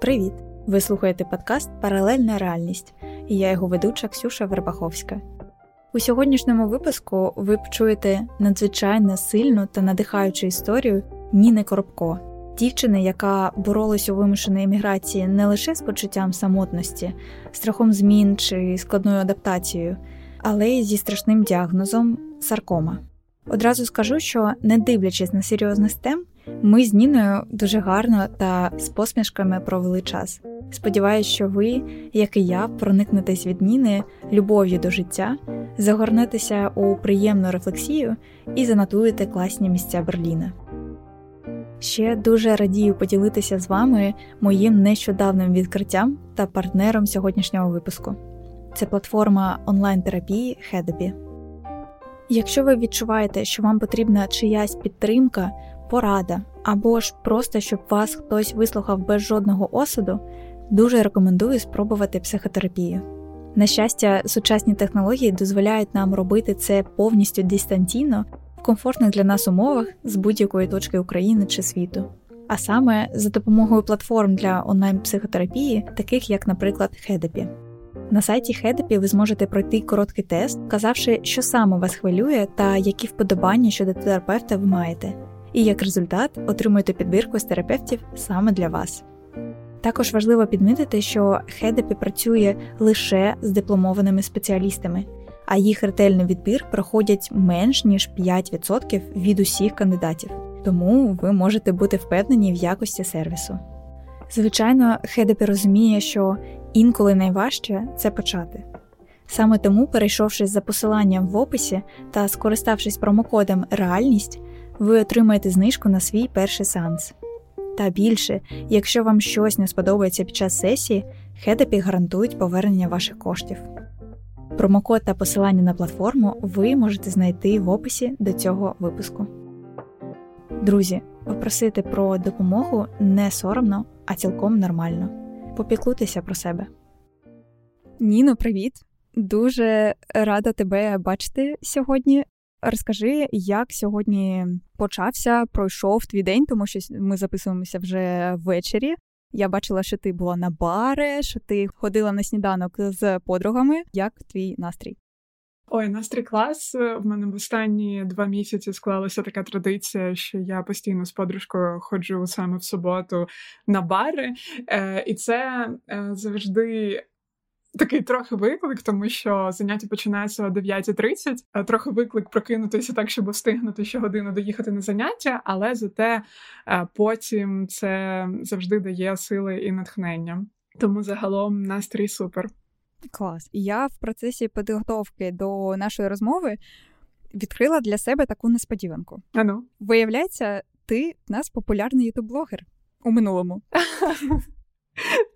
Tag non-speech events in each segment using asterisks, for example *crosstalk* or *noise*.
Привіт! Ви слухаєте подкаст Паралельна реальність і я його ведуча Ксюша Вербаховська. У сьогоднішньому випуску ви почуєте надзвичайно сильну та надихаючу історію Ніни Коробко, дівчини, яка боролась у вимушеній еміграції не лише з почуттям самотності, страхом змін чи складною адаптацією, але й зі страшним діагнозом саркома. Одразу скажу, що не дивлячись на серйозних тем, ми з Ніною дуже гарно та з посмішками провели час. Сподіваюсь, що ви, як і я, проникнетесь від Ніни любов'ю до життя, загорнетеся у приємну рефлексію і занотуєте класні місця Берліна. Ще дуже радію поділитися з вами моїм нещодавним відкриттям та партнером сьогоднішнього випуску. Це платформа онлайн-терапії Хедебі. Якщо ви відчуваєте, що вам потрібна чиясь підтримка, порада або ж просто щоб вас хтось вислухав без жодного осуду, дуже рекомендую спробувати психотерапію. На щастя, сучасні технології дозволяють нам робити це повністю дистанційно в комфортних для нас умовах з будь-якої точки України чи світу. А саме за допомогою платформ для онлайн-психотерапії, таких як, наприклад, Хедепі. На сайті Хедепі ви зможете пройти короткий тест, вказавши, що саме вас хвилює та які вподобання щодо терапевта ви маєте, і як результат отримуєте підбірку з терапевтів саме для вас. Також важливо підмітити, що Хедепі працює лише з дипломованими спеціалістами, а їх ретельний відбір проходять менш ніж 5% від усіх кандидатів, тому ви можете бути впевнені в якості сервісу. Звичайно, Хедепі розуміє, що інколи найважче це почати. Саме тому, перейшовши за посиланням в описі та скориставшись промокодом Реальність, ви отримаєте знижку на свій перший сеанс. Та більше, якщо вам щось не сподобається під час сесії, Хедепі гарантують повернення ваших коштів. Промокод та посилання на платформу ви можете знайти в описі до цього випуску. Друзі, попросити про допомогу не соромно, а цілком нормально. Попіклуйтеся про себе. Ніно, привіт! Дуже рада тебе бачити сьогодні. Розкажи, як сьогодні почався, пройшов твій день, тому що ми записуємося вже ввечері. Я бачила, що ти була на бари, що ти ходила на сніданок з подругами. Як твій настрій? Ой, настрій клас. В мене в останні два місяці склалася така традиція, що я постійно з подружкою ходжу саме в суботу на бари, Е, і це е, завжди. Такий трохи виклик, тому що заняття починається о 9.30, а трохи виклик прокинутися так, щоб встигнути ще годину доїхати на заняття, але зате е, потім це завжди дає сили і натхнення. Тому загалом настрій супер. Клас. Я в процесі підготовки до нашої розмови відкрила для себе таку несподіванку. Ану. Виявляється, ти в нас популярний ютуб-блогер у минулому. *laughs*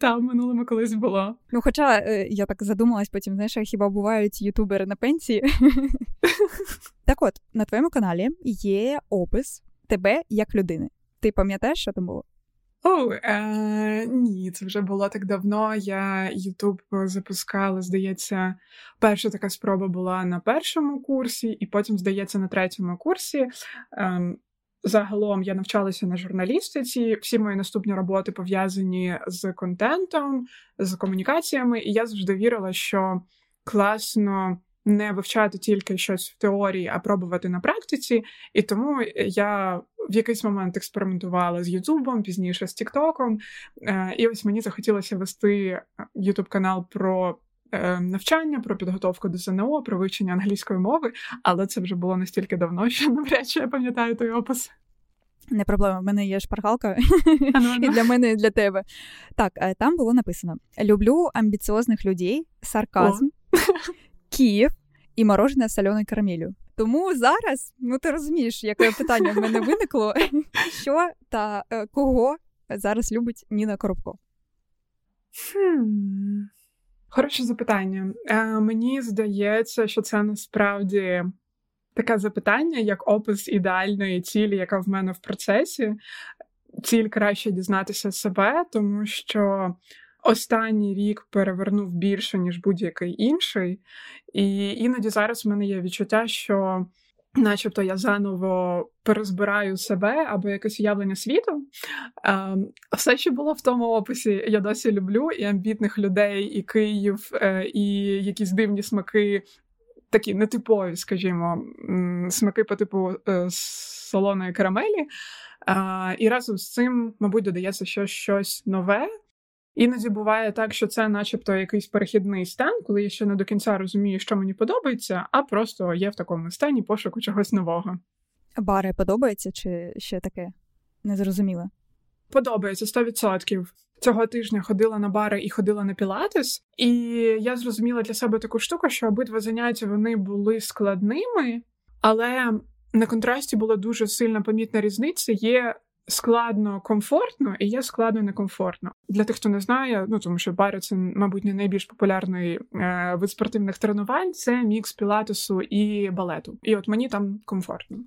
Та, в минулому колись було. Ну, хоча е, я так задумалась, потім, знаєш, хіба бувають ютубери на пенсії. *laughs* Так от, на твоєму каналі є опис тебе як людини. Ти пам'ятаєш, що там було? О, е, ні, це вже було так давно. Я Ютуб запускала, здається, перша така спроба була на першому курсі, і потім, здається, на третьому курсі. Е, Загалом я навчалася на журналістиці. Всі мої наступні роботи пов'язані з контентом, з комунікаціями, і я завжди вірила, що класно не вивчати тільки щось в теорії, а пробувати на практиці. І тому я в якийсь момент експериментувала з Ютубом, пізніше з Тіктоком. Е, і ось мені захотілося вести Ютуб канал про. Е, навчання про підготовку до ЗНО, про вивчення англійської мови, але це вже було настільки давно, *laughs* що навряд чи я пам'ятаю той опис. Не проблема, в мене є шпаргалка *laughs* і для мене, і для тебе. Так, е, там було написано: люблю амбіціозних людей, сарказм, *laughs* Київ і морожене з соленою карамелью. Тому зараз, ну ти розумієш, яке питання в мене виникло, що та е, кого зараз любить Ніна Коробко? Хороше запитання. Е, Мені здається, що це насправді таке запитання, як опис ідеальної цілі, яка в мене в процесі. Ціль краще дізнатися себе, тому що останній рік перевернув більше, ніж будь-який інший. І іноді зараз в мене є відчуття, що начебто я заново перезбираю себе або якесь уявлення світу. Е, все, що було в тому описі, я досі люблю і амбітних людей, і Київ, е, і якісь дивні смаки. Такі нетипові, скажімо, смаки по типу е, солоної карамелі. А, І разом з цим, мабуть, додається щось щось нове. Іноді буває так, що це, начебто, якийсь перехідний стан, коли я ще не до кінця розумію, що мені подобається, а просто є в такому стані пошуку чогось нового. Бари подобається чи ще таке незрозуміле? Подобається 100%. Цього тижня ходила на бари і ходила на пілатес, і я зрозуміла для себе таку штуку, що обидва заняття вони були складними, але на контрасті була дуже сильна помітна різниця. Є складно комфортно і є складно некомфортно. Для тих, хто не знає, ну тому що бари це, мабуть, не найбільш популярний е, вид спортивних тренувань. Це мікс пілатесу і балету. І от мені там комфортно.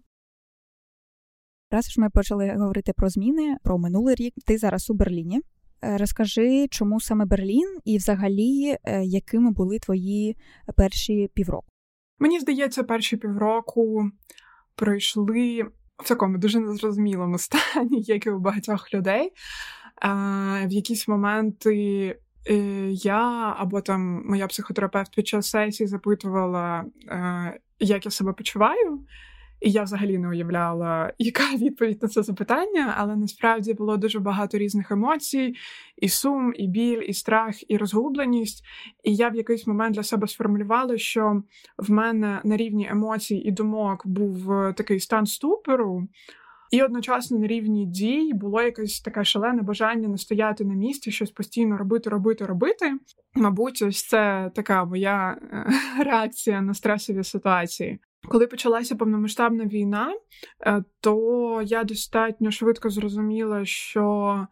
Раз ж ми почали говорити про зміни про минулий рік. Ти зараз у Берліні. Е, розкажи, чому саме Берлін, і взагалі, е, якими були твої перші півроку? Мені здається, перші півроку пройшли в такому дуже незрозумілому *laughs* стані, як і у багатьох людей. В якісь моменти е, я або там моя психотерапевт під час сесії запитувала, е, як я себе почуваю. І я взагалі не уявляла, *laughs* яка відповідь на це запитання, але насправді було дуже багато різних емоцій: і сум, і біль, і страх, і розгубленість. І я в якийсь момент для себе сформулювала, що в мене на рівні емоцій і думок був е, такий стан ступору. І одночасно на рівні дій було якесь таке шалене бажання не стояти на місці, щось постійно робити, робити, робити. Мабуть, ось це така моя е, *laughs* реакція на стресові ситуації. Коли почалася повномасштабна війна, е, то я достатньо швидко зрозуміла, що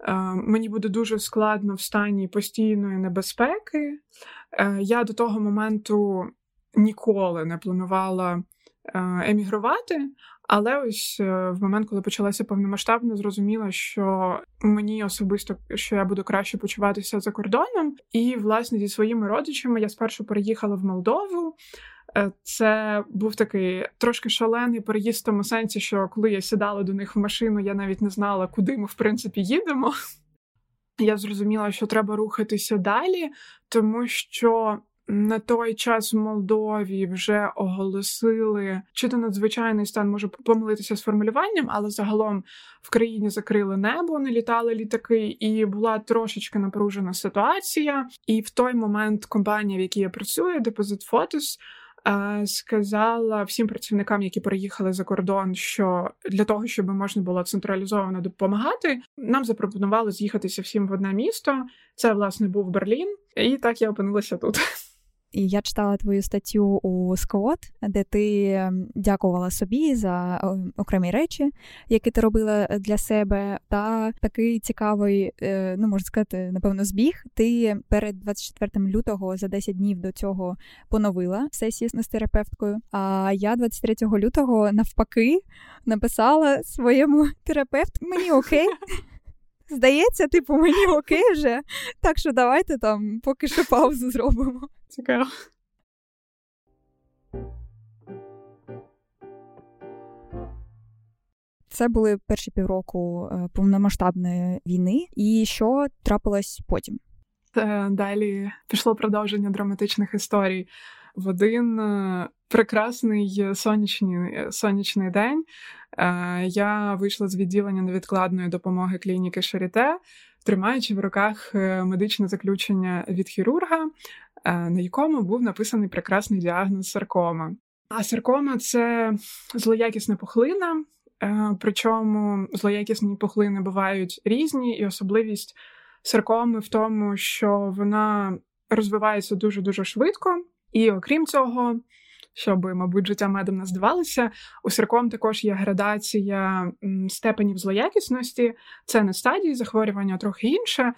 е, мені буде дуже складно в стані постійної небезпеки. Е, я до того моменту ніколи не планувала емігрувати, але ось в момент, коли почалася повномасштабна, зрозуміла, що мені особисто що я буду краще почуватися за кордоном. І, власне, зі своїми родичами я спершу переїхала в Молдову. Е, це був такий трошки шалений переїзд в тому сенсі, що коли я сідала до них в машину, я навіть не знала, куди ми в принципі їдемо. *laughs* Я зрозуміла, що треба рухатися далі, тому що на той час в Молдові вже оголосили, чи то надзвичайний стан може помилитися з формулюванням, але загалом в країні закрили небо, не літали літаки, і була трошечки напружена ситуація. І в той момент компанія, в якій я працюю, Deposit Photos, сказала всім працівникам, які переїхали за кордон, що для того, щоб можна було централізовано допомагати, нам запропонували з'їхатися всім в одне місто. Це власне був Берлін, і так я опинилася тут. І я читала твою статтю у Скот, де ти ем, дякувала собі за окремі речі, які ти робила для себе. Та такий цікавий, е, ну можна сказати, напевно, збіг. Ти перед 24 лютого за 10 днів до цього поновила сесію з терапевткою. А я 23 лютого навпаки написала своєму терапевту мені окей. Здається, типу, мені окей вже. Так що давайте там поки що паузу зробимо. Цікаво. Це були перші півроку е, повномасштабної війни, і що трапилось потім? Далі пішло продовження драматичних історій в один е, прекрасний сонячний сонячний день. Е, я вийшла з відділення невідкладної допомоги клініки Шаріте, тримаючи в руках медичне заключення від хірурга, Е, на якому був написаний прекрасний діагноз саркома. А саркома це злоякісна пухлина, е, причому злоякісні пухлини бувають різні, і особливість саркоми в тому, що вона розвивається дуже дуже швидко, і окрім цього. Щоб, мабуть, життя медом не здавалося, у сарком також є градація степенів злоякісності. Це не стадії захворювання, а трохи інше.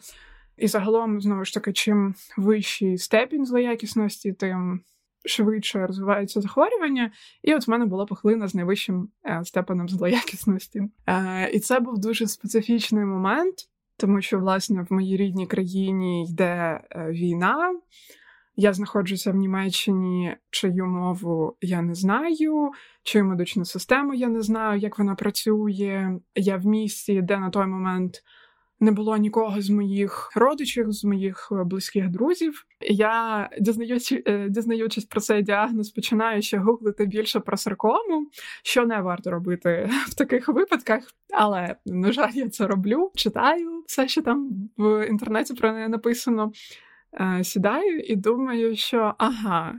І загалом, знову ж таки, чим вищий степінь злоякісності, тим швидше розвиваються захворювання. І от в мене була пухлина з найвищим е, степенем злоякісності. Е, і це був дуже специфічний момент, тому що, власне, в моїй рідній країні йде е, війна. Я знаходжуся в Німеччині, чию мову я не знаю, чию медичну систему я не знаю, як вона працює. Я в місті, де на той момент не було нікого з моїх родичів, з моїх е, близьких друзів. Я дізнаючи, е, дізнаючись про цей діагноз, починаю ще гуглити більше про саркому, що не варто робити *laughs* в таких випадках. Але на жаль, я це роблю. Читаю все, що там в інтернеті про неї написано. Е, сідаю і думаю, що ага,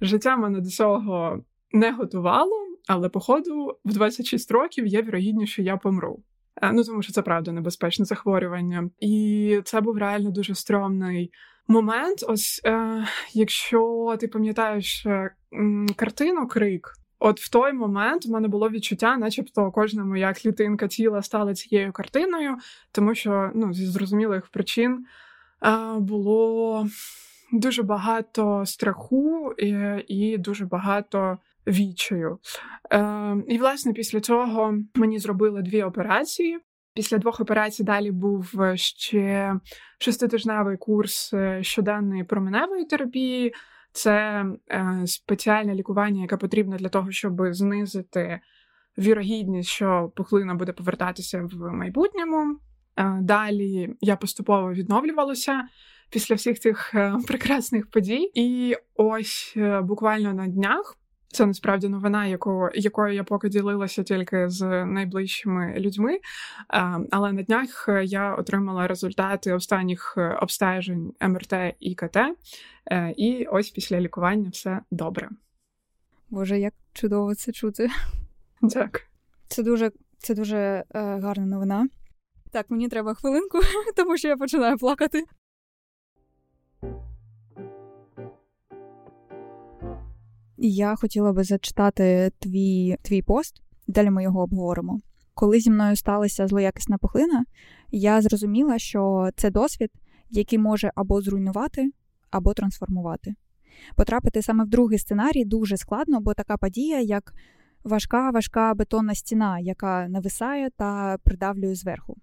життя мене до цього не готувало, але, походу, в 26 років є вірогідність, що я помру. Е, ну тому що це правда небезпечне захворювання, і це був реально дуже стрьомний момент. Ось е, якщо ти пам'ятаєш е, картину Крик. От в той момент в мене було відчуття, начебто кожна моя клітинка тіла стала цією картиною, тому що ну, зі зрозумілих причин було дуже багато страху і, і дуже багато відчаю. Е, І, власне, після цього мені зробили дві операції. Після двох операцій далі був ще шеститижневий курс е, щоденної променевої терапії. Це е, спеціальне лікування, яке потрібно для того, щоб знизити вірогідність, що пухлина буде повертатися в майбутньому. Е, далі я поступово відновлювалася після всіх цих е, прекрасних подій. І ось е, буквально на днях це насправді новина, яку, якою я поки ділилася тільки з найближчими людьми. Але на днях я отримала результати останніх обстежень МРТ і КТ, і ось після лікування все добре. Боже, як чудово це чути. Дякую. Це дуже це дуже гарна новина. Так, мені треба хвилинку, *laughs* тому що я починаю плакати. Я хотіла би зачитати твій твій пост, далі ми його обговоримо. Коли зі мною сталася злоякісна пухлина, я зрозуміла, що це досвід, який може або зруйнувати, або трансформувати. Потрапити саме в другий сценарій дуже складно, бо така подія, як важка, важка бетонна стіна, яка нависає та придавлює зверху.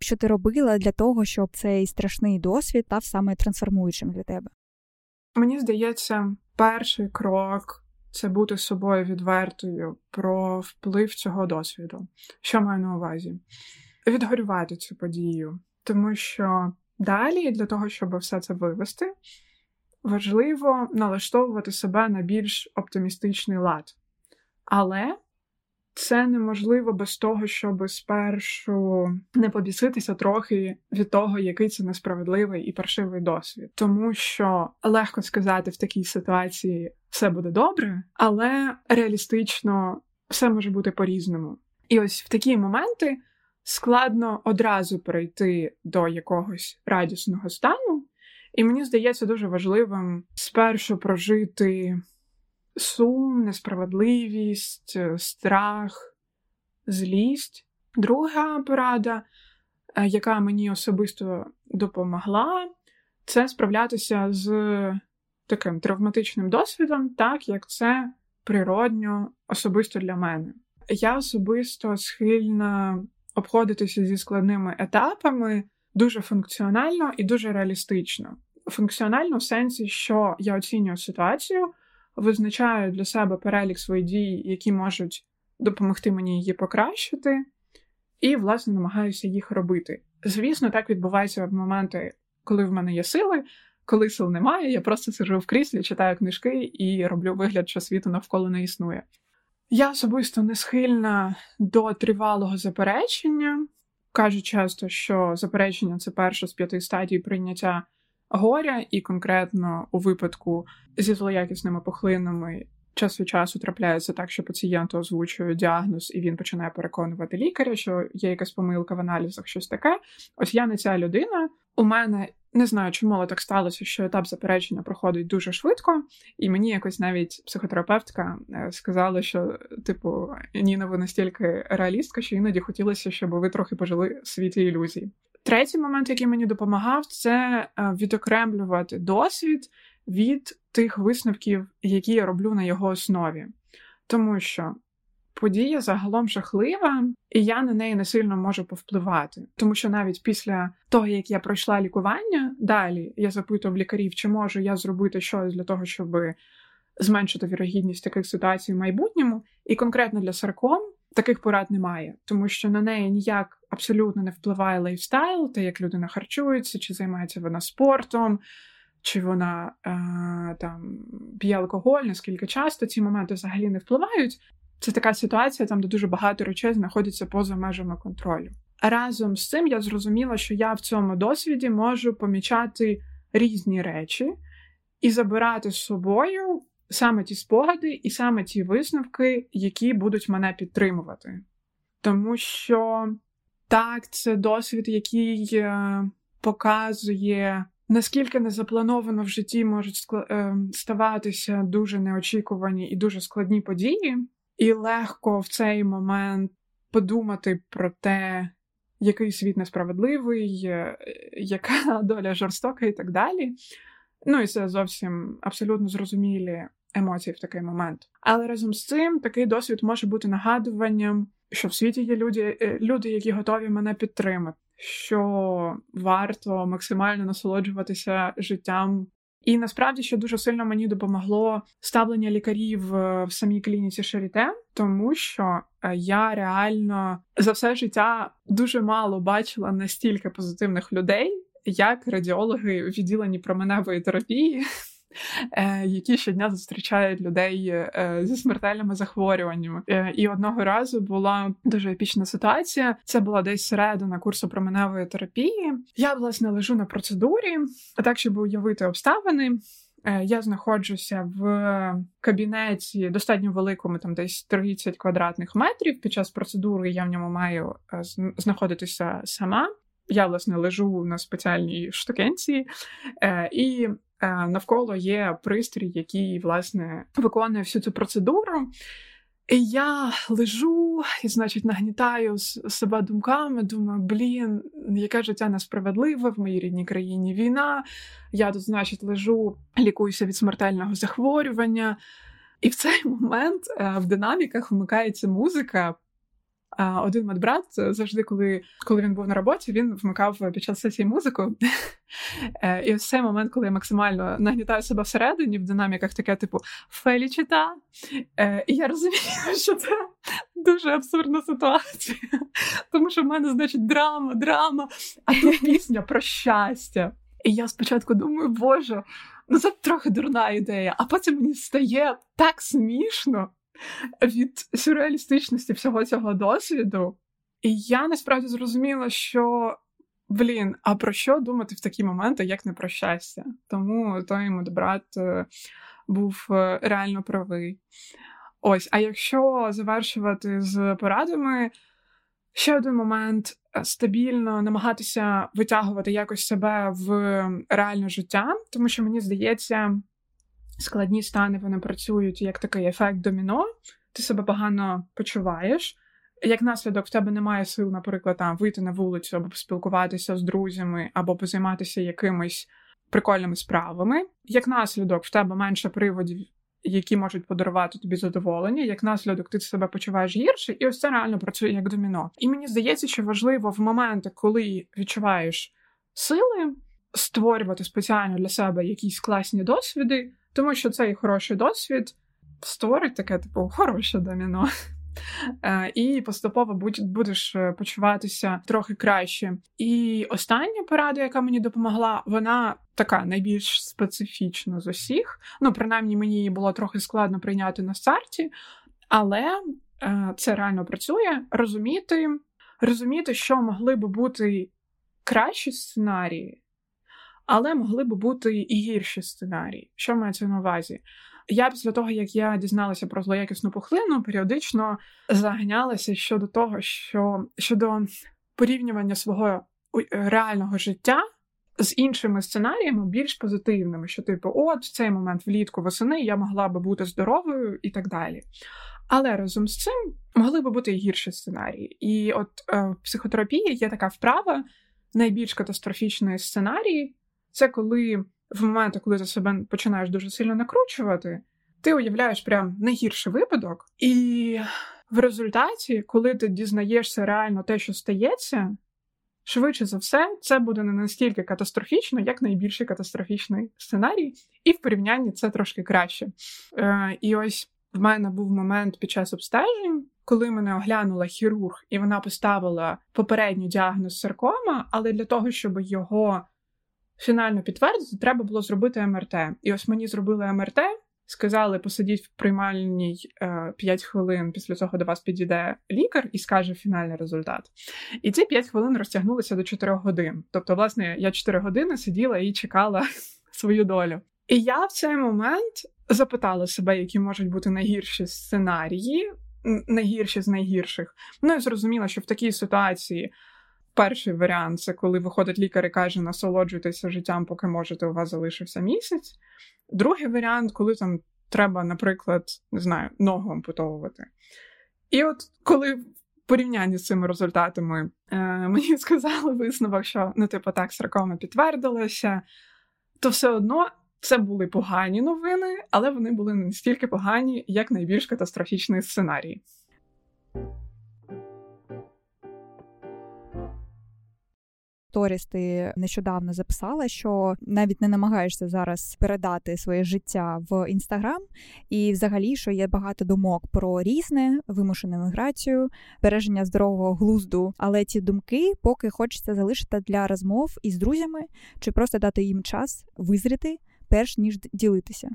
Що ти робила для того, щоб цей страшний досвід став саме трансформуючим для тебе? Мені здається, перший крок це бути собою відвертою про вплив цього досвіду. Що маю на увазі? Відгорювати цю подію, тому що далі, для того, щоб все це вивести, важливо налаштовувати себе на більш оптимістичний лад. Але це неможливо без того, щоб спершу не побіситися трохи від того, який це несправедливий і паршивий досвід, тому що легко сказати в такій ситуації все буде добре, але реалістично все може бути по-різному. І ось в такі моменти складно одразу перейти до якогось радісного стану, і мені здається дуже важливим спершу прожити сум, несправедливість, е, страх, злість. Друга порада, е, яка мені особисто допомогла, це справлятися з таким травматичним досвідом, так як це природньо особисто для мене. Я особисто схильна обходитися зі складними етапами дуже функціонально і дуже реалістично. Функціонально в сенсі, що я оцінюю ситуацію, визначаю для себе перелік своїх дій, які можуть допомогти мені її покращити, і, власне, намагаюся їх робити. Звісно, так відбувається в моменти, коли в мене є сили. Коли сил немає, я просто сиджу в кріслі, читаю книжки і роблю вигляд, що світу навколо не існує. Я особисто не схильна до тривалого заперечення. Кажу часто, що заперечення це перша з п'яти стадій прийняття горя, і конкретно у випадку зі злоякісними пухлинами час від часу трапляється так, що пацієнт озвучує діагноз, і він починає переконувати лікаря, що є якась помилка в аналізах, щось таке. Ось я не ця людина. У мене не знаю, чому але так сталося, що етап заперечення проходить дуже швидко, і мені якось навіть психотерапевтка е, сказала, що, типу, Ніна, ви настільки реалістка, що іноді хотілося, щоб ви трохи пожили в світі ілюзій. Третій момент, який мені допомагав, це е, відокремлювати досвід від тих висновків, які я роблю на його основі. Тому що подія загалом жахлива, і я на неї не сильно можу повпливати. Тому що навіть після того, як я пройшла лікування, далі я запитував лікарів, чи можу я зробити щось для того, щоб зменшити вірогідність таких ситуацій в майбутньому. І конкретно для сарком таких порад немає, тому що на неї ніяк абсолютно не впливає lifestyle, те, як людина харчується, чи займається вона спортом. Чи вона е, там п'є алкоголь, наскільки часто ці моменти взагалі не впливають, це така ситуація, там де дуже багато речей знаходяться поза межами контролю. Разом з цим я зрозуміла, що я в цьому досвіді можу помічати різні речі і забирати з собою саме ті спогади і саме ті висновки, які будуть мене підтримувати. Тому що так, це досвід, який е, показує. Наскільки незаплановано в житті можуть е, ставатися дуже неочікувані і дуже складні події, і легко в цей момент подумати про те, який світ несправедливий, е, яка *laughs* доля жорстока і так далі. Ну і це зовсім абсолютно зрозумілі емоції в такий момент. Але разом з цим такий досвід може бути нагадуванням, що в світі є люди, е, люди, які готові мене підтримати, що варто максимально насолоджуватися життям і насправді що дуже сильно мені допомогло ставлення лікарів е, в самій клініці Шаріте, тому що е, я реально за все життя дуже мало бачила настільки позитивних людей, як радіологи в відділенні променевої терапії. Е, які щодня зустрічають людей е, зі смертельними захворюваннями. Е, і одного разу була дуже епічна ситуація. Це була десь середина курсу променевої терапії. Я власне лежу на процедурі, а так щоб уявити обставини. Я знаходжуся в кабінеті достатньо великому, там десь 30 квадратних метрів. Під час процедури я в ньому маю знаходитися сама. Я власне лежу на спеціальній штукенції, і навколо є пристрій, який власне виконує всю цю процедуру. І я лежу і, значить, нагнітаю себе думками. Думаю, блін, яке життя несправедливе в моїй рідній країні війна. Я тут, значить, лежу, лікуюся від смертельного захворювання. І в цей момент е, в динаміках вмикається музика один медбрат завжди, коли коли він був на роботі, він вмикав під час сесії музику. *laughs* Е, і ось цей момент, коли я максимально нагнітаю себе всередині в динаміках, таке типу Фелічіта. Е, і я розумію, що це дуже абсурдна ситуація. Тому що в мене, значить, драма, драма, а тут *laughs* пісня про щастя. І я спочатку думаю, Боже, ну це трохи дурна ідея, а потім мені стає так смішно від сюрреалістичності всього цього досвіду. І я насправді зрозуміла, що. Блін, а про що думати в такі моменти, як не про щастя? Тому той брат е, був е, реально правий. Ось, а якщо завершувати з порадами, ще один момент стабільно намагатися витягувати якось себе в реальне життя, тому що мені здається, складні стани вони працюють як такий ефект доміно, ти себе погано почуваєш. Як наслідок, в тебе немає сил, наприклад, там вийти на вулицю або поспілкуватися з друзями, або позайматися якимись прикольними справами. Як наслідок, в тебе менше приводів, які можуть подарувати тобі задоволення. Як наслідок, ти себе почуваєш гірше, і ось це реально працює як доміно. І мені здається, що важливо в моменти, коли відчуваєш сили, створювати спеціально для себе якісь класні досвіди, тому що цей хороший досвід створить таке, типу, хороше доміно. Е, і поступово будеш е, почуватися трохи краще. І остання порада, яка мені допомогла, вона така найбільш специфічна з усіх. Ну, принаймні, мені її було трохи складно прийняти на старті, але е, це реально працює. Розуміти, розуміти, що могли би бути кращі сценарії, але могли би бути і гірші сценарії. Що мається на увазі? Я після того, як я дізналася про злоякісну пухлину, періодично заганялася щодо того, що щодо порівнювання свого реального життя з іншими сценаріями більш позитивними, що, типу, от в цей момент влітку восени я могла би бути здоровою і так далі. Але разом з цим могли би бути і гірші сценарії. І от е, в психотерапії є така вправа найбільш катастрофічної сценарії це коли в моменти, коли ти себе починаєш дуже сильно накручувати, ти уявляєш прям найгірший випадок і в результаті, коли ти дізнаєшся реально те, що стається, швидше за все, це буде не настільки катастрофічно, як найбільший катастрофічний сценарій, і в порівнянні це трошки краще. Е, І ось в мене був момент під час обстежень, коли мене оглянула хірург, і вона поставила попередній діагноз саркома, але для того, щоб його фінально підтвердити, треба було зробити МРТ. І ось мені зробили МРТ. Сказали, посидіть в приймальній е, 5 хвилин. Після цього до вас підійде лікар і скаже фінальний результат. І ці 5 хвилин розтягнулися до 4 годин. Тобто, власне, я 4 години сиділа і чекала *laughs* свою долю. І я в цей момент запитала себе, які можуть бути найгірші сценарії, найгірші з найгірших. Ну і зрозуміла, що в такій ситуації. Перший варіант це коли виходить лікар і каже, насолоджуйтеся життям, поки можете, у вас залишився місяць. Другий варіант, коли там треба, наприклад, не знаю, ногу ампутовувати. І от коли в порівнянні з цими результатами е, *laughs* мені сказали висновок, що ну, типу, так, саркома підтвердилося, то все одно це були погані новини, але вони були не настільки погані, як найбільш катастрофічний сценарій. Сторіс ти нещодавно записала, що навіть не намагаєшся зараз передати своє життя в інстаграм, і взагалі, що є багато думок про різне, вимушену міграцію, береження здорового глузду, але ці думки поки хочеться залишити для розмов із друзями чи просто дати їм час визріти, перш ніж ділитися.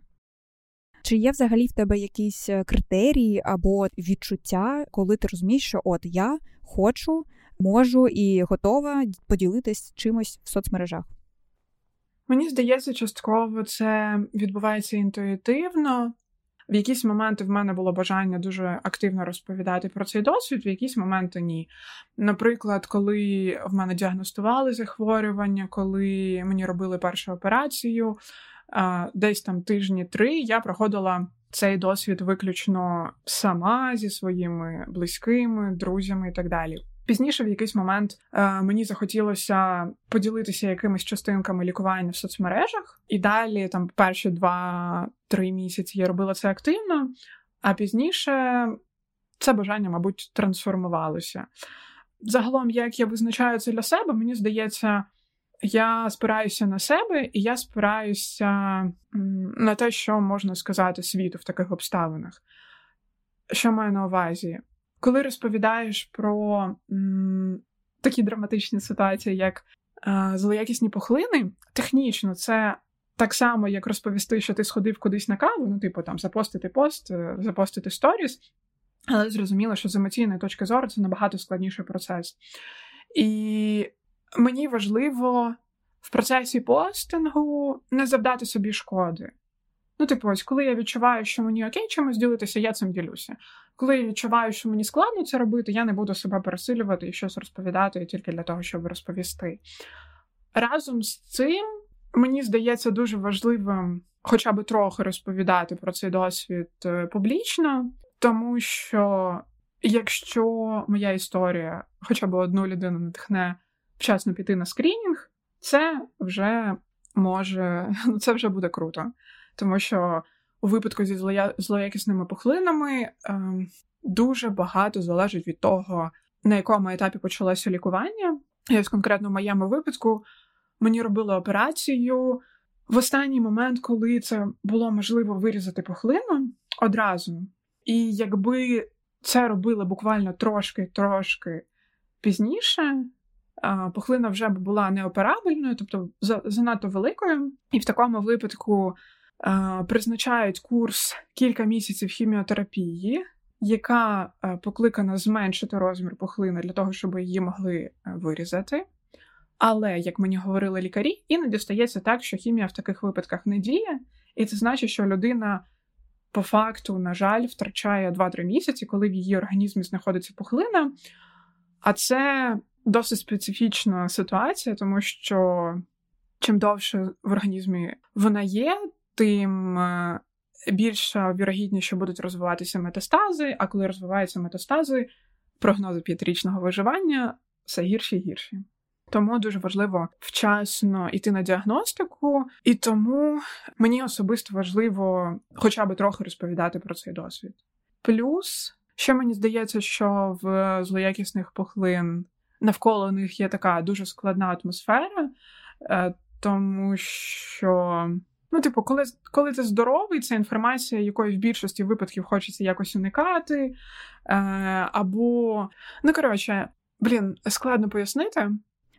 Чи є взагалі в тебе якісь е, критерії або відчуття, коли ти розумієш, що от я хочу можу і готова поділитись чимось в соцмережах. Мені здається, частково це відбувається інтуїтивно. В якісь моменти в мене було бажання дуже активно розповідати про цей досвід, в якісь моменти ні. Наприклад, коли в мене діагностували захворювання, коли мені робили першу операцію, десь там тижні три я проходила цей досвід виключно сама зі своїми близькими, друзями і так далі. Пізніше, в якийсь момент, е, мені захотілося поділитися якимись частинками лікування в соцмережах, і далі, там, перші два-три місяці я робила це активно, а пізніше це бажання, мабуть, трансформувалося. Загалом, як я визначаю це для себе, мені здається, я спираюся на себе, і я спираюся на те, що можна сказати світу в таких обставинах. Що маю на увазі? Коли розповідаєш про м, такі драматичні ситуації, як е, злоякісні пухлини, технічно це так само, як розповісти, що ти сходив кудись на каву, ну, типу, там запостити пост, е, запостити сторіс, але зрозуміло, що з емоційної точки зору це набагато складніший процес. І мені важливо в процесі постингу не завдати собі шкоди. Ну, типу, ось коли я відчуваю, що мені окей чимось ділитися, я цим ділюся. Коли я відчуваю, що мені складно це робити, я не буду себе пересилювати і щось розповідати тільки для того, щоб розповісти. Разом з цим мені здається дуже важливим хоча б трохи розповідати про цей досвід е, публічно, тому що якщо моя історія хоча б одну людину натхне вчасно піти на скринінг, це вже може, ну *laughs* це вже буде круто тому що у випадку зі злоя... злоякісними пухлинами ем, дуже багато залежить від того, на якому етапі почалося лікування. І ось конкретно в моєму випадку мені робили операцію в останній момент, коли це було можливо вирізати пухлину одразу. І якби це робили буквально трошки-трошки пізніше, пухлина вже була неоперабельною, тобто занадто великою. І в такому випадку призначають курс кілька місяців хіміотерапії, яка е, покликана зменшити розмір пухлини для того, щоб її могли е, вирізати. Але, як мені говорили лікарі, іноді стається так, що хімія в таких випадках не діє, і це значить, що людина по факту, на жаль, втрачає 2-3 місяці, коли в її організмі знаходиться пухлина. А це досить специфічна ситуація, тому що чим довше в організмі вона є, тим е, більша вірогідність, що будуть розвиватися метастази, а коли розвиваються метастази, прогнози п'ятирічного виживання все гірші і гірші. Тому дуже важливо вчасно йти на діагностику, і тому мені особисто важливо хоча б трохи розповідати про цей досвід. Плюс Ще мені здається, що в злоякісних пухлин навколо них є така дуже складна атмосфера, е, тому що. Ну, типу, коли коли ти здоровий, це інформація, якої в більшості випадків хочеться якось уникати. Е, Або, ну коротше, блін, складно пояснити.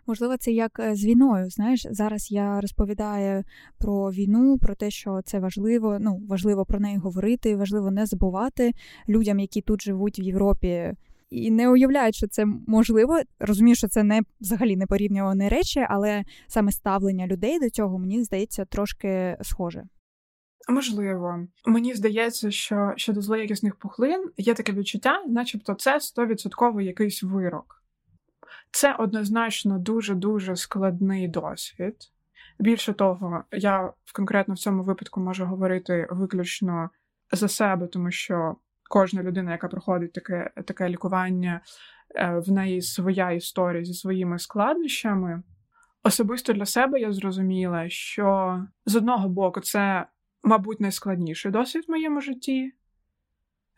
Можливо, це як е, з війною. Знаєш, зараз я розповідаю про війну, про те, що це важливо. Ну важливо про неї говорити, важливо не забувати людям, які тут живуть в Європі. І не уявляють, що це можливо. Розумію, що це не взагалі не порівнювані речі, але саме ставлення людей до цього мені здається трошки схоже. Можливо, мені здається, що щодо злоякісних пухлин є таке відчуття, начебто, це стовідсотково якийсь вирок. Це однозначно дуже-дуже складний досвід. Більше того, я конкретно в цьому випадку можу говорити виключно за себе, тому що кожна людина, яка проходить таке таке лікування, е, в неї своя історія зі своїми складнощами. Особисто для себе я зрозуміла, що з одного боку це, мабуть, найскладніший досвід в моєму житті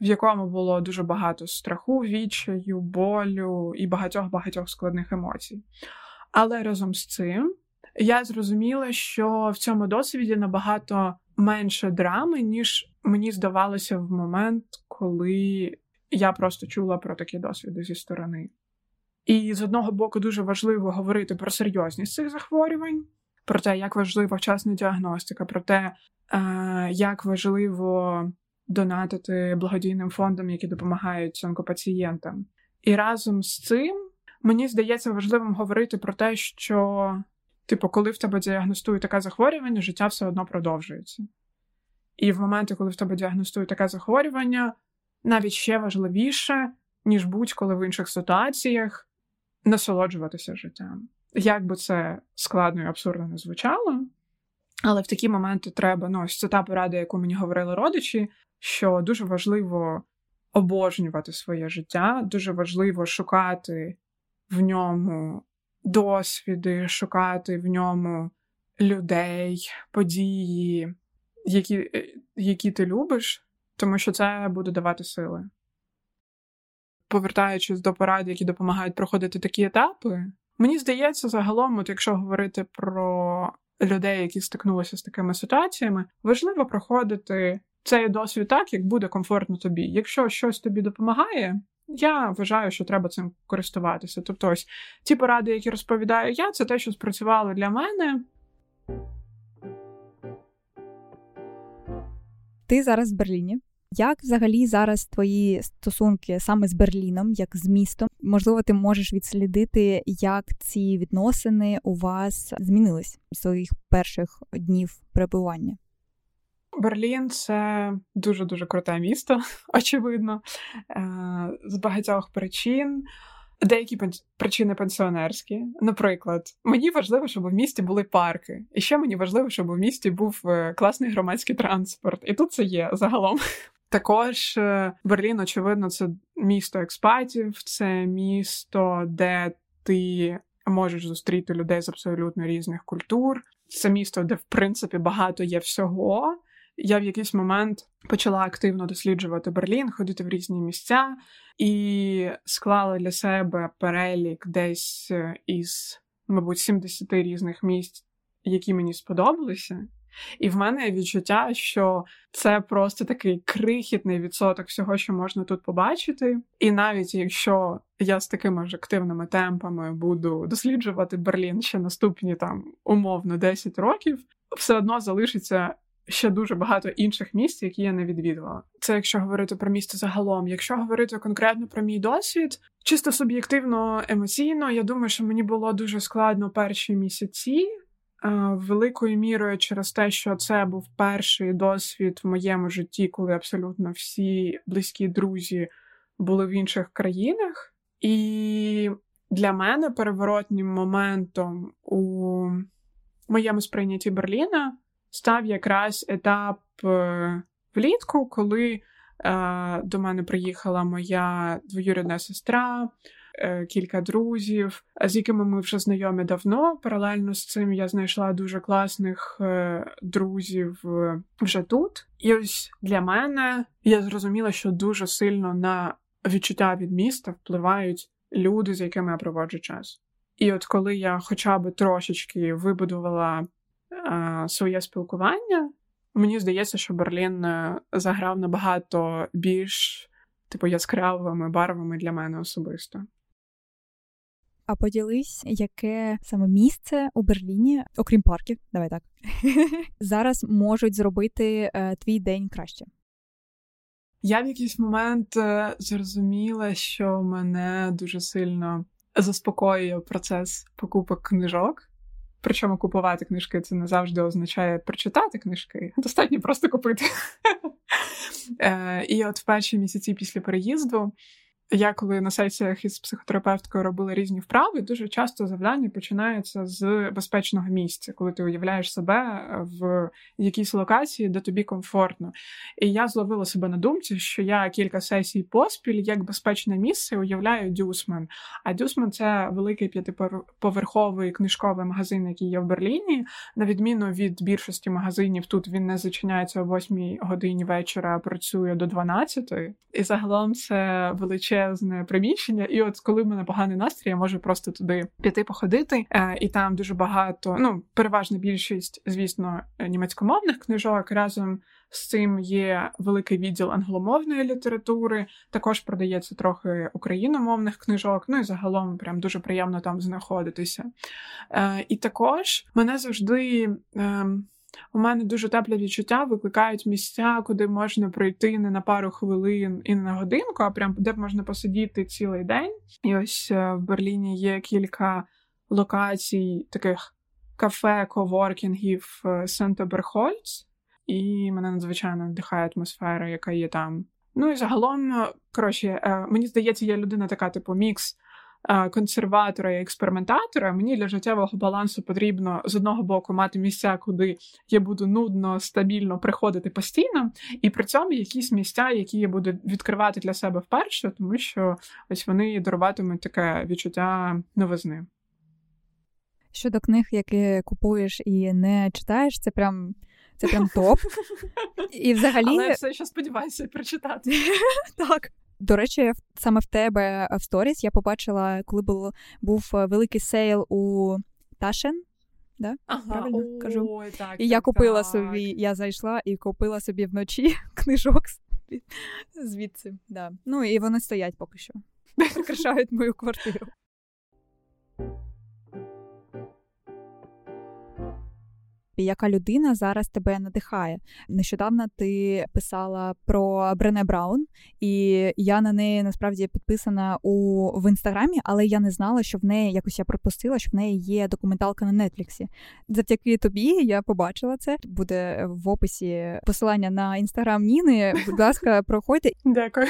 в якому було дуже багато страху, відчаю, болю і багатьох-багатьох складних емоцій. Але разом з цим я зрозуміла, що в цьому досвіді набагато менше драми, ніж мені здавалося в момент, коли я просто чула про такі досвіди зі сторони. І з одного боку дуже важливо говорити про серйозність цих захворювань, про те, як важлива вчасна діагностика, про те, е, як важливо донатити благодійним фондам, які допомагають онкопацієнтам. І разом з цим мені здається важливим говорити про те, що, типу, коли в тебе діагностують таке захворювання, життя все одно продовжується. І в моменти, коли в тебе діагностують таке захворювання, навіть ще важливіше, ніж будь-коли в інших ситуаціях, насолоджуватися життям. Як би це складно і абсурдно не звучало, але в такі моменти треба, ну, ось це та порада, яку мені говорили родичі, що дуже важливо обожнювати своє життя, дуже важливо шукати в ньому досвіди, шукати в ньому людей, події, які, е, які ти любиш, тому що це буде давати сили. Повертаючись до порад, які допомагають проходити такі етапи, мені здається, загалом, от якщо говорити про людей, які стикнулися з такими ситуаціями, важливо проходити цей досвід так, як буде комфортно тобі. Якщо щось тобі допомагає, я вважаю, що треба цим користуватися. Тобто, ось ті поради, які розповідаю я, це те, що спрацювало для мене. Ти зараз в Берліні. Як взагалі зараз твої стосунки саме з Берліном, як з містом? Можливо, ти можеш відслідити, як ці відносини у вас змінились з своїх перших днів перебування? Берлін це дуже дуже круте місто, *laughs* очевидно, е, з багатьох причин. Деякі причини пенсіонерські. Наприклад, мені важливо, щоб в місті були парки, і ще мені важливо, щоб у місті був е, класний громадський транспорт. І тут це є загалом. *laughs* Також е, Берлін, очевидно, це місто експатів, це місто, де ти можеш зустріти людей з абсолютно різних культур. Це місто, де в принципі багато є всього я в якийсь момент почала активно досліджувати Берлін, ходити в різні місця і склала для себе перелік десь е, із, мабуть, 70 різних місць, які мені сподобалися. І в мене відчуття, що це просто такий крихітний відсоток всього, що можна тут побачити. І навіть якщо я з такими ж активними темпами буду досліджувати Берлін ще наступні там умовно 10 років, все одно залишиться ще дуже багато інших місць, які я не відвідувала. Це якщо говорити про місто загалом. Якщо говорити конкретно про мій досвід, чисто суб'єктивно емоційно, я думаю, що мені було дуже складно перші місяці. Великою мірою через те, що це був перший досвід в моєму житті, коли абсолютно всі близькі друзі були в інших країнах. І для мене переворотнім моментом у моєму сприйнятті Берліна став якраз етап е, влітку, коли е, до мене приїхала моя двоюрідна сестра, е, кілька друзів, з якими ми вже знайомі давно. Паралельно з цим я знайшла дуже класних друзів вже тут. І ось для мене я зрозуміла, що дуже сильно на відчуття від міста впливають люди, з якими я проводжу час. І от коли я хоча б трошечки вибудувала своє спілкування, мені здається, що Берлін е, заграв набагато більш типу яскравими барвами для мене особисто. А поділись, яке саме місце у Берліні, окрім парків, давай так, *laughs* зараз можуть зробити е, твій день краще. Я в якийсь момент е, зрозуміла, що мене дуже сильно заспокоює процес покупок книжок. Причому купувати книжки це не завжди означає прочитати книжки. Достатньо просто купити. *laughs* Е, і от в перші місяці після переїзду я коли на сесіях із психотерапевткою робила різні вправи, дуже часто завдання починається з безпечного місця, коли ти уявляєш себе в якійсь локації, де тобі комфортно. І я зловила себе на думці, що я кілька сесій поспіль як безпечне місце уявляю Дюсман. А Дюсман це великий п'ятиповерховий книжковий магазин, який є в Берліні. На відміну від більшості магазинів, тут він не зачиняється о 8 годині вечора, а працює до 12. І загалом це величезний величезне приміщення, і от коли в мене поганий настрій, я можу просто туди піти походити. Е, і там дуже багато, ну переважна більшість, звісно, німецькомовних книжок. Разом з цим є великий відділ англомовної літератури. Також продається трохи україномовних книжок. Ну і загалом прям дуже приємно там знаходитися. Е, і також мене завжди. Ем, у мене дуже теплі відчуття викликають місця, куди можна пройти не на пару хвилин і не на годинку, а прям де можна посидіти цілий день. І ось е, в Берліні є кілька локацій таких кафе, коворкінгів е, Сентоберхольц, і мене надзвичайно надихає атмосфера, яка є там. Ну і загалом, е, коротше, мені здається, є людина така, типу, мікс консерватора і експериментатора, мені для життєвого балансу потрібно з одного боку мати місця, куди я буду нудно, стабільно приходити постійно, і при цьому якісь місця, які я буду відкривати для себе вперше, тому що ось вони даруватимуть таке відчуття новизни. Щодо книг, які купуєш і не читаєш, це прям. Це прям топ. *laughs* І взагалі... Але я все ще сподіваюся прочитати. *laughs* Так. До речі, саме в тебе в сторіс я побачила, коли був, був е, великий sale у Taschen. Да? Ага, Правильно о, кажу. Так, і я купила так. собі, я зайшла і купила собі вночі *laughs* книжок звідси. Да. Ну і вони стоять поки що. *laughs* Прикрашають мою квартиру. Яка людина зараз тебе надихає. Нещодавно ти писала про Брене Браун, і я на неї насправді підписана у в інстаграмі, але я не знала, що в неї якось я пропустила, що в неї є документалка на Нетфліксі. Завдяки тобі я побачила це. Буде в описі посилання на інстаграм Ніни. Будь ласка, *laughs* проходьте. Дякую.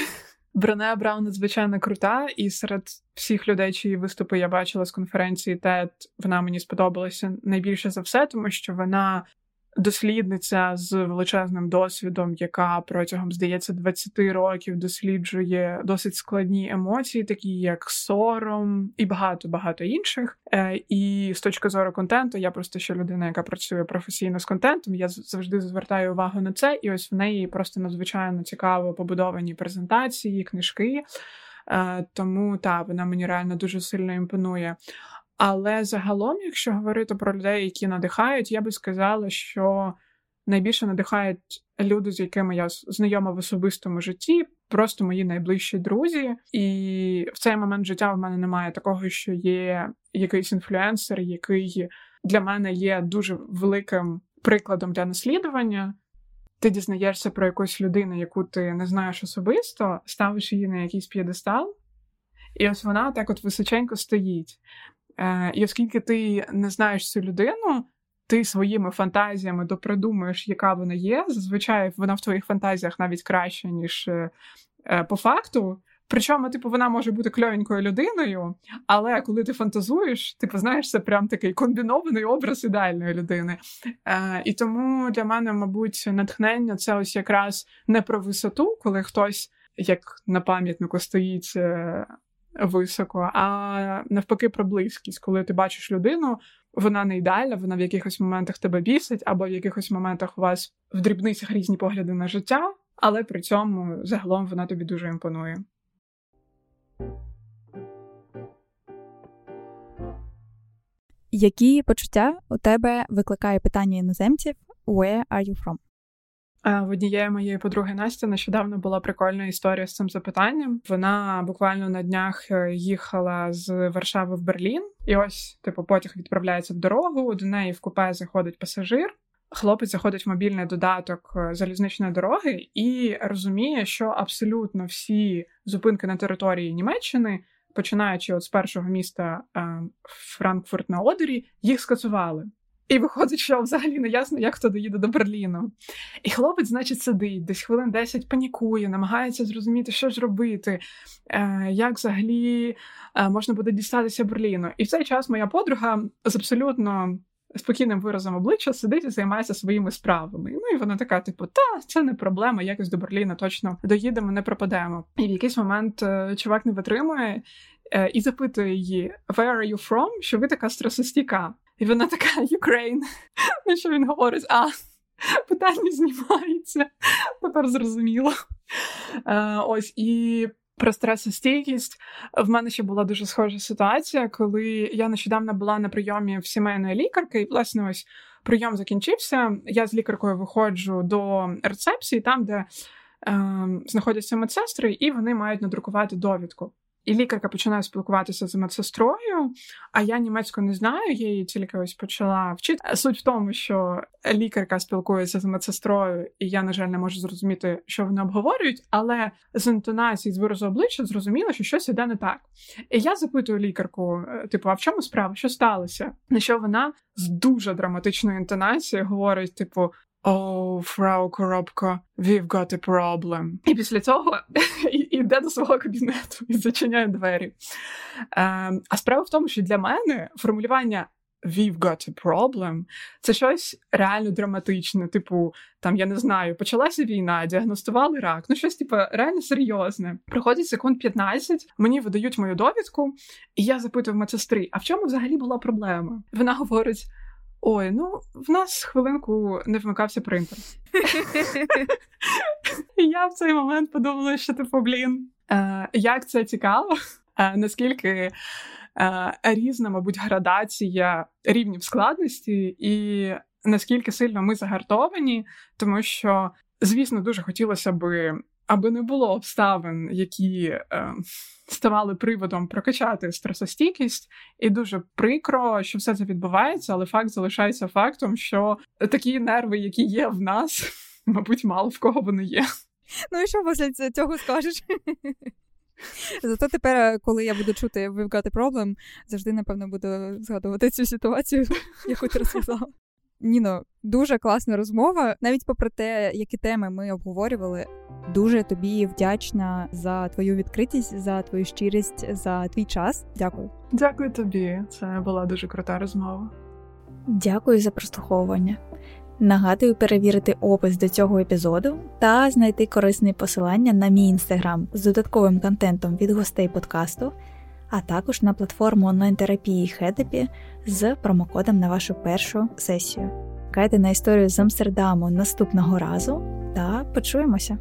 Брене Браун надзвичайно крута, і серед всіх людей, чиї виступи я бачила з конференції TED, вона мені сподобалася найбільше за все, тому що вона дослідниця з величезним досвідом, яка протягом, здається, 20 років досліджує досить складні емоції, такі як сором і багато багато інших. Е, І з точки зору контенту, я просто ще людина, яка працює професійно з контентом. Я завжди звертаю увагу на це, і ось в неї просто надзвичайно цікаво побудовані презентації, книжки. Е, Тому так, вона мені реально дуже сильно імпонує. Але загалом, якщо говорити про людей, які надихають, я би сказала, що найбільше надихають люди, з якими я знайома в особистому житті, просто мої найближчі друзі. І в цей момент життя в мене немає такого, що є якийсь інфлюенсер, який для мене є дуже великим прикладом для наслідування. Ти дізнаєшся про якусь людину, яку ти не знаєш особисто, ставиш її на якийсь п'єдестал, і ось вона так от височенько стоїть. Е, І оскільки ти не знаєш цю людину, ти своїми фантазіями допридумуєш, яка вона є. Зазвичай вона в твоїх фантазіях навіть краще, ніж е, е, по факту. Причому, типу, вона може бути кльовенькою людиною, але коли ти фантазуєш, типу, знаєш, це прям такий комбінований образ ідеальної людини. Е, І тому для мене, мабуть, натхнення це ось якраз не про висоту, коли хтось, як на пам'ятнику, стоїть високо, а навпаки, про близькість, коли ти бачиш людину, вона не ідеальна, вона в якихось моментах тебе бісить, або в якихось моментах у вас в дрібницях різні погляди на життя, але при цьому загалом вона тобі дуже імпонує. Які почуття у тебе викликає питання іноземців Where are you from? В однієї моєї подруги Насті нещодавно була прикольна історія з цим запитанням. Вона буквально на днях е, їхала з Варшави в Берлін, і ось, типу, потяг відправляється в дорогу. До неї в купе заходить пасажир. Хлопець заходить в мобільний додаток е, залізничної дороги і розуміє, що абсолютно всі зупинки на території Німеччини, починаючи от з першого міста е, Франкфурт на Одері, їх скасували. І виходить, що взагалі не ясно, як хто доїде до Берліну. І хлопець, значить, сидить, десь хвилин 10 панікує, намагається зрозуміти, що ж робити, е, як взагалі е, можна буде дістатися Берліну. І в цей час моя подруга з абсолютно спокійним виразом обличчя сидить і займається своїми справами. Ну і вона така, типу, та це не проблема, якось до Берліна точно доїдемо, не пропадемо. І в якийсь момент е, чувак не витримує. І запитує її, where are you from? Що ви така стресостійка? І вона така Ukraine. На *laughs* що він говорить? А, питання знімається. Тепер зрозуміло. Е, Ось і. Про стресостійкість в мене ще була дуже схожа ситуація, коли я нещодавно була на прийомі в сімейної лікарки, і власне ось прийом закінчився. Я з лікаркою виходжу до рецепції, там, де е, знаходяться медсестри, і вони мають надрукувати довідку. І лікарка починає спілкуватися з медсестрою, а я німецьку не знаю, я її тільки ось почала вчити. Суть в тому, що лікарка спілкується з медсестрою, і я, на жаль, не можу зрозуміти, що вони обговорюють, але з інтонації, з виразу обличчя зрозуміло, що щось іде не так. І я запитую лікарку: е, типу, а в чому справа? Що сталося? На що вона з дуже драматичною інтонацією говорить: типу, Фрау Коробко, we've got a problem. І після цього *laughs* йде до свого кабінету і зачиняє двері. Um, а справа в тому, що для мене формулювання We've got a problem це щось реально драматичне. Типу, там я не знаю, почалася війна, діагностували рак. Ну, щось типу, реально серйозне. Проходить секунд 15, мені видають мою довідку, і я запитую медсестри, а в чому взагалі була проблема? Вона говорить. Ой, ну в нас хвилинку не вмикався принтер. *laughs* Я в цей момент подумала, що типу, блін, е, як це цікаво, е, наскільки е, різна, мабуть, градація рівнів складності, і наскільки сильно ми загартовані, тому що, звісно, дуже хотілося би аби не було обставин, які е, ставали приводом прокачати стресостійкість, і дуже прикро, що все це відбувається, але факт залишається фактом, що такі нерви, які є в нас, *laughs* мабуть, мало в кого вони є. Ну і що після цього скажеш? *laughs* Зато тепер, коли я буду чути We've got a problem, завжди, напевно, буду згадувати цю ситуацію, *laughs* яку ти розказала. Ніно, дуже класна розмова. Навіть попри те, які теми ми обговорювали, дуже тобі вдячна за твою відкритість, за твою щирість, за твій час. Дякую. Дякую тобі. Це була дуже крута розмова. Дякую за прослуховування. Нагадую перевірити опис до цього епізоду та знайти корисне посилання на мій інстаграм з додатковим контентом від гостей подкасту, а також на платформу онлайн-терапії Хедепі з промокодом на вашу першу сесію. Чекайте на історію з Амстердаму наступного разу та почуємося!